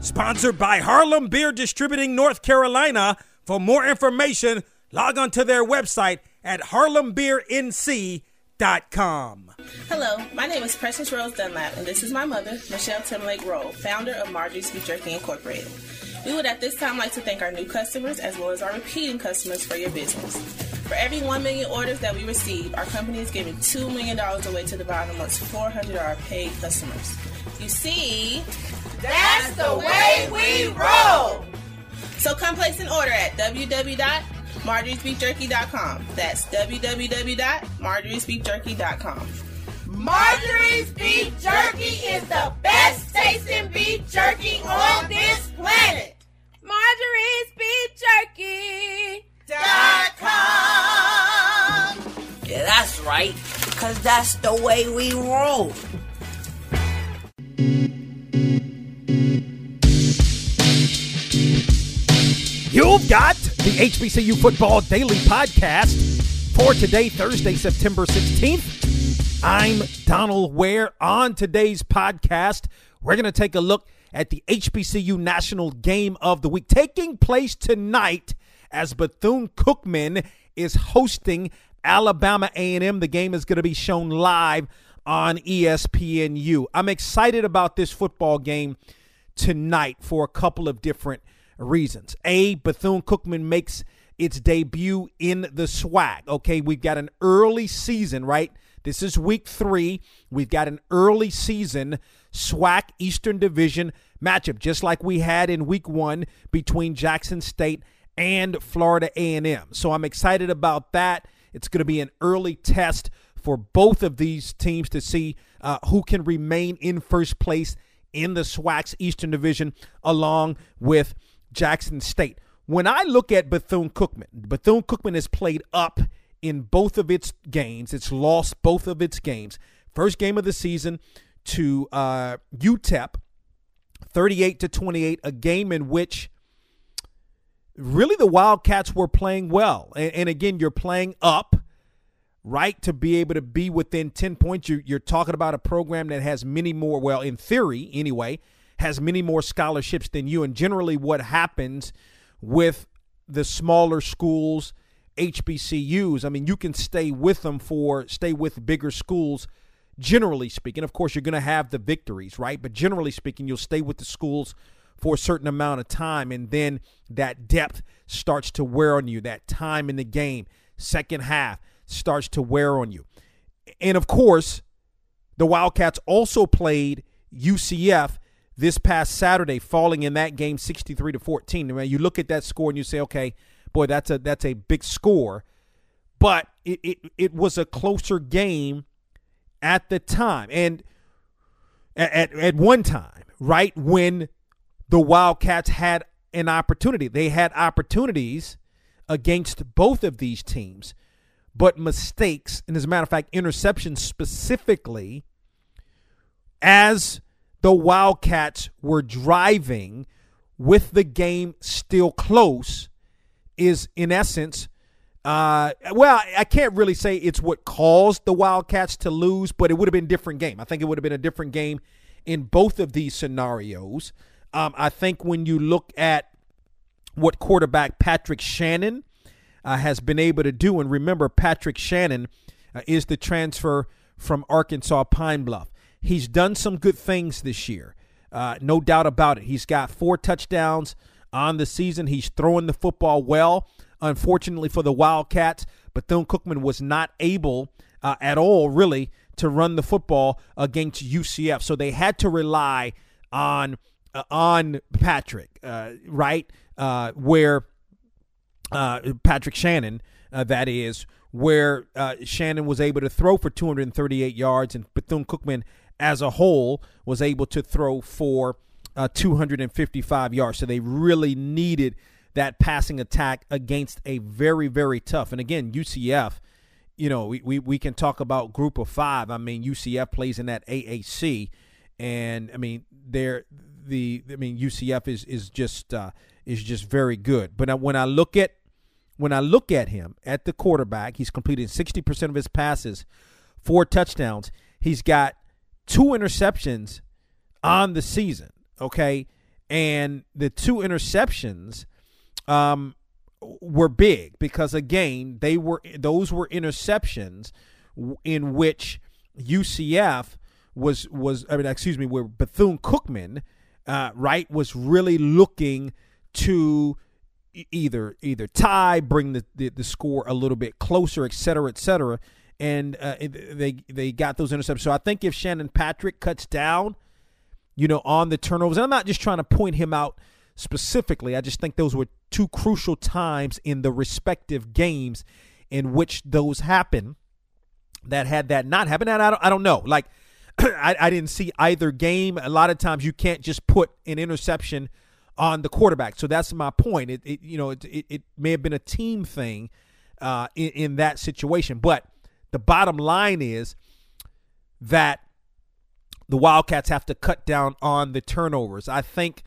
Sponsored by Harlem Beer Distributing North Carolina. For more information, log on to their website at harlembeernc.com. Hello, my name is Precious Rose Dunlap, and this is my mother, Michelle Timberlake Roll, founder of Marjorie's Beef Jerky Incorporated. We would at this time like to thank our new customers as well as our repeating customers for your business. For every 1 million orders that we receive, our company is giving $2 million away to the bottom amongst 400 of our paid customers. You see, that's the way we roll. So come place an order at www.marjoriesbeefjerky.com. That's www.marjoriesbeefjerky.com. Marjorie's Beef Jerky is the best tasting beef jerky on this planet. Marjorie's Beef Jerky. Dot com. Yeah, that's right, because that's the way we roll. The HBCU Football Daily Podcast for today, Thursday, September 16th. I'm Donald Ware. On today's podcast, we're going to take a look at the HBCU National Game of the Week taking place tonight as Bethune-Cookman is hosting Alabama A&M. The game is going to be shown live on ESPNU. I'm excited about this football game tonight for a couple of different reasons. A, Bethune Cookman makes its debut in the SWAC. Okay, we've got an early season, right? This is week three. We've got an early season SWAC Eastern Division matchup, just like we had in week one between Jackson State and Florida A&M. So I'm excited about that. It's going to be an early test for both of these teams to see uh, who can remain in first place in the SWAC's Eastern Division, along with Jackson State. When I look at Bethune Cookman, Bethune Cookman has played up in both of its games. It's lost both of its games. First game of the season to uh, UTEP, 38 to 28, a game in which really the Wildcats were playing well. And, and again, you're playing up, right, to be able to be within 10 points. You're, you're talking about a program that has many more, well, in theory anyway, has many more scholarships than you. And generally, what happens with the smaller schools, HBCUs, I mean, you can stay with them for, stay with bigger schools, generally speaking. Of course, you're going to have the victories, right? But generally speaking, you'll stay with the schools for a certain amount of time. And then that depth starts to wear on you, that time in the game, second half starts to wear on you. And of course, the Wildcats also played UCF this past Saturday, falling in that game 63 to 14. I mean, you look at that score and you say, okay, boy, that's a that's a big score. But it, it, it was a closer game at the time. And at, at one time, right when the Wildcats had an opportunity. They had opportunities against both of these teams, but mistakes, and as a matter of fact, interceptions specifically, as the Wildcats were driving with the game still close, is in essence, uh, well, I can't really say it's what caused the Wildcats to lose, but it would have been a different game. I think it would have been a different game in both of these scenarios. Um, I think when you look at what quarterback Patrick Shannon uh, has been able to do, and remember, Patrick Shannon uh, is the transfer from Arkansas Pine Bluff. He's done some good things this year, uh, no doubt about it. He's got four touchdowns on the season. He's throwing the football well. Unfortunately for the Wildcats, Bethune Cookman was not able uh, at all, really, to run the football against UCF. So they had to rely on uh, on Patrick, uh, right? Uh, where uh, Patrick Shannon, that is, where Shannon was able to throw for 238 yards, and Bethune Cookman as a whole was able to throw for uh, 255 yards. So they really needed that passing attack against a very, very tough. And again, UCF, you know, we, we, we can talk about group of five. I mean, UCF plays in that AAC. And I mean, they're the I mean UCF is is just uh, is just very good. But when I look at when I look at him at the quarterback, he's completed 60% of his passes, four touchdowns. He's got two interceptions on the season, okay? And the two interceptions um, were big because again, they were those were interceptions in which UCF was was I mean excuse me, where Bethune Cookman uh, right was really looking to either either tie, bring the, the, the score a little bit closer, et cetera, et cetera. And uh, they they got those interceptions. So I think if Shannon Patrick cuts down, you know, on the turnovers, and I'm not just trying to point him out specifically. I just think those were two crucial times in the respective games in which those happen. That had that not happen, and I don't, I don't know. Like I, I didn't see either game. A lot of times you can't just put an interception on the quarterback. So that's my point. It, it you know it, it, it, may have been a team thing uh, in, in that situation, but the bottom line is that the Wildcats have to cut down on the turnovers. I think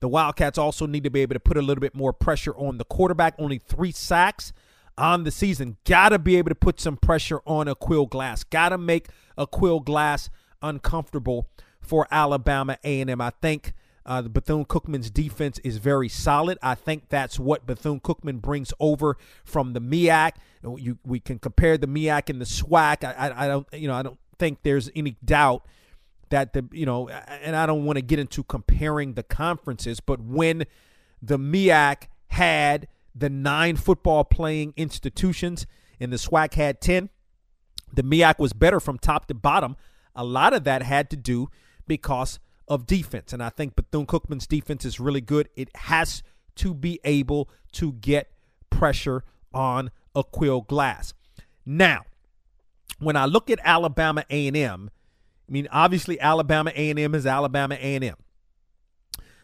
the Wildcats also need to be able to put a little bit more pressure on the quarterback. Only three sacks on the season. Got to be able to put some pressure on Aqeel Glass. Got to make Aqeel Glass uncomfortable for Alabama A&M. I think uh, the Bethune Cookman's defense is very solid. I think that's what Bethune Cookman brings over from the MEAC. You, we can compare the MEAC and the SWAC. I, I, I don't, you know, I don't think there's any doubt that the, you know, and I don't want to get into comparing the conferences, but when the MEAC had the nine football playing institutions and the SWAC had 10, the MIAC was better from top to bottom a lot of that had to do because of defense. And I think Bethune Cookman's defense is really good. It has to be able to get pressure on Aqeel Glass. Now, when I look at Alabama A&M, I mean obviously Alabama A&M is Alabama A&M.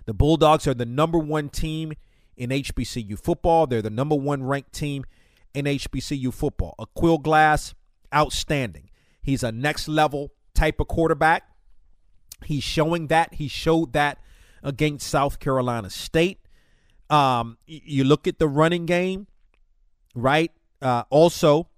The Bulldogs are the number 1 team in HBCU football. They're the number 1 ranked team in HBCU football. Aqeel Glass outstanding. He's a next level type of quarterback. He's showing that. He showed that against South Carolina State. Um, you look at the running game, right? Uh, also,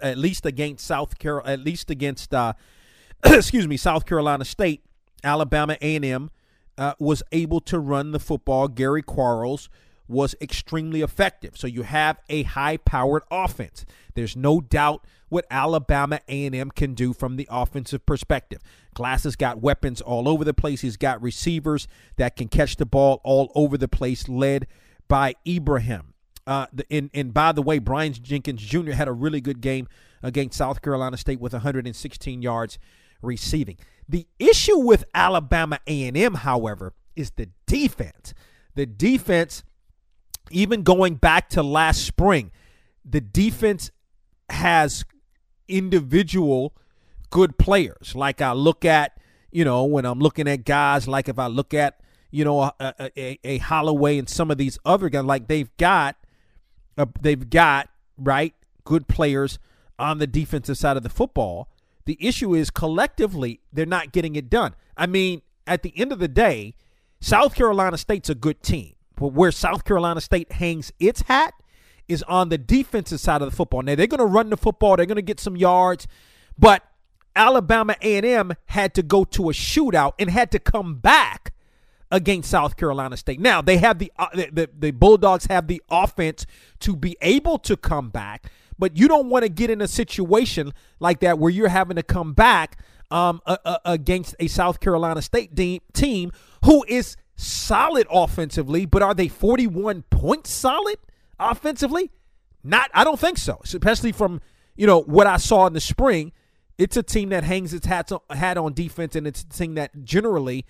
at least against South Carolina, at least against, uh, excuse me, South Carolina State, Alabama A&M uh, was able to run the football. Gary Quarles was extremely effective. So you have a high-powered offense. There's no doubt what Alabama A&M can do from the offensive perspective. Glass has got weapons all over the place. He's got receivers that can catch the ball all over the place, led by Ibrahim. Uh, the, and, and by the way, Brian Jenkins Jr. had a really good game against South Carolina State with 116 yards receiving. The issue with Alabama A&M, however, is the defense. The defense, even going back to last spring, the defense has individual good players. Like I look at, you know, when I'm looking at guys, like if I look at, you know, a, a, a Holloway and some of these other guys, like they've got, uh, they've got right good players on the defensive side of the football. The issue is collectively they're not getting it done. I mean, at the end of the day, South Carolina State's a good team, where South Carolina State hangs its hat is on the defensive side of the football. Now they're going to run the football, they're going to get some yards, but Alabama A&M had to go to a shootout and had to come back against South Carolina State. Now they have the, uh, the the Bulldogs have the offense to be able to come back, but you don't want to get in a situation like that where you're having to come back um, against a South Carolina State de- team who is solid offensively, but are they 41 points solid? offensively? Not, I don't think so. Especially from you know what I saw in the spring. It's a team that hangs its hat on, defense, and it's a team that generally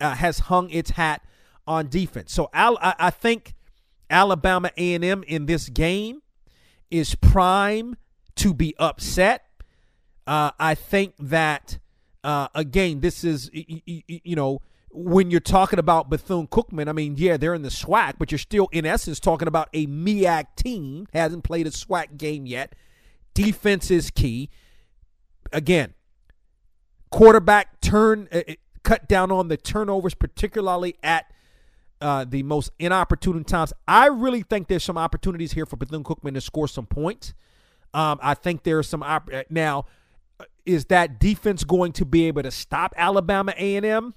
uh, has hung its hat on defense. So Al, I, I think Alabama A&M in this game is prime to be upset. Uh, I think that uh, again, this is you, you know when you're talking about Bethune Cookman, I mean, yeah, they're in the SWAC, but you're still, in essence, talking about a MEAC team. Hasn't played a SWAC game yet. Defense is key. Again, quarterback turn, uh, uh, cut down on the turnovers, particularly at uh, the most inopportune times. I really think there's some opportunities here for Bethune Cookman to score some points. Um, I think there's some op- uh, now. Is that defense going to be able to stop Alabama A&M?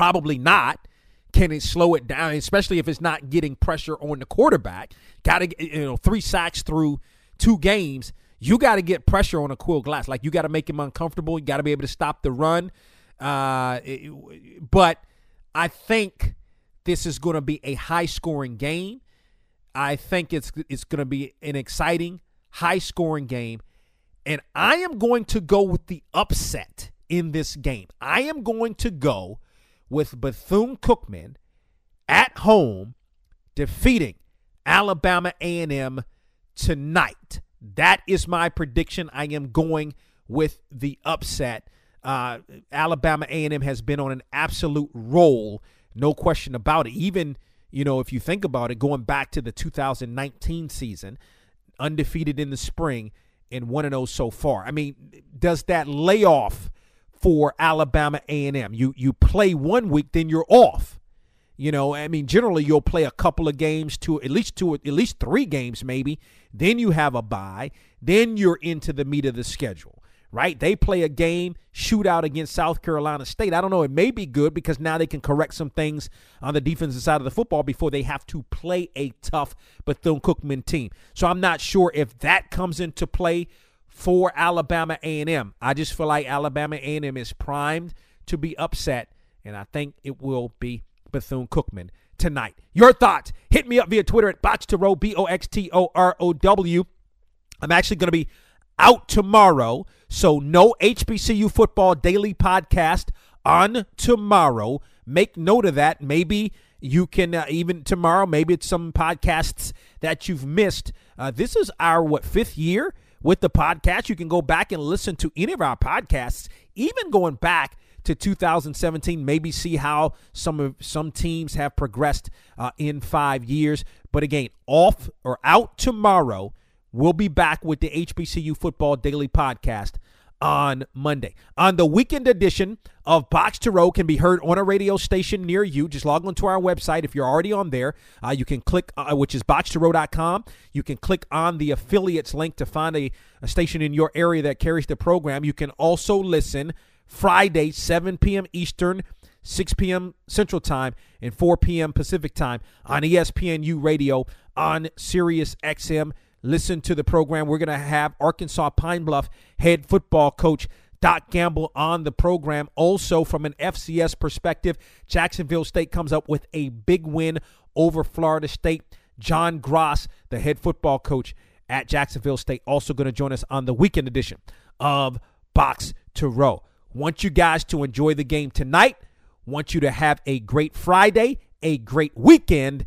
Probably not. Can it slow it down, especially if it's not getting pressure on the quarterback? Got to you know three sacks through two games. You got to get pressure on Aqeel Glass. Like you got to make him uncomfortable. You got to be able to stop the run. Uh, but I think this is going to be a high scoring game. I think it's it's going to be an exciting, high scoring game. And I am going to go with the upset in this game. I am going to go with Bethune Cookman at home defeating Alabama A&M tonight. That is my prediction. I am going with the upset. Uh, Alabama A&M has been on an absolute roll, no question about it. Even you know, if you think about it, going back to the 2019 season, undefeated in the spring and one and zero oh so far. I mean, does that layoff for Alabama A&M. You you play one week, then you're off. You know, I mean, generally you'll play a couple of games, to at least two, at least three games, maybe. Then you have a bye. Then you're into the meat of the schedule, right? They play a game shootout against South Carolina State. I don't know. It may be good because now they can correct some things on the defensive side of the football before they have to play a tough Bethune Cookman team. So I'm not sure if that comes into play for Alabama A&M. I just feel like Alabama A&M is primed to be upset, and I think it will be Bethune Cookman tonight. Your thoughts? Hit me up via Twitter at Boxtorow, B O X T O R O W. I'm actually going to be out tomorrow, so no HBCU football daily podcast on tomorrow. Make note of that. Maybe you can uh, even tomorrow. Maybe it's some podcasts that you've missed. Uh, this is our what fifth year with the podcast. You can go back and listen to any of our podcasts, even going back to 2017 maybe see how some of some teams have progressed uh, in five years but again off or out tomorrow we'll be back with the hbcu football daily podcast on Monday. On the weekend edition of Box to Row can be heard on a radio station near you. Just log on to our website. If you're already on there, uh, you can click, uh, which is boxtorow.com. You can click on the affiliates link to find a, a station in your area that carries the program. You can also listen Friday, 7 p.m. Eastern, 6 p.m. Central Time, and 4 p.m. Pacific Time on ESPNU Radio on Sirius XM listen to the program. We're going to have Arkansas Pine Bluff head football coach Doc Gamble on the program. Also, from an FCS perspective, Jacksonville State comes up with a big win over Florida State. John Grass, the head football coach at Jacksonville State, also going to join us on the weekend edition of Box to Row. Want you guys to enjoy the game tonight. Want you to have a great Friday, a great weekend,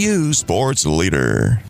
sports leader.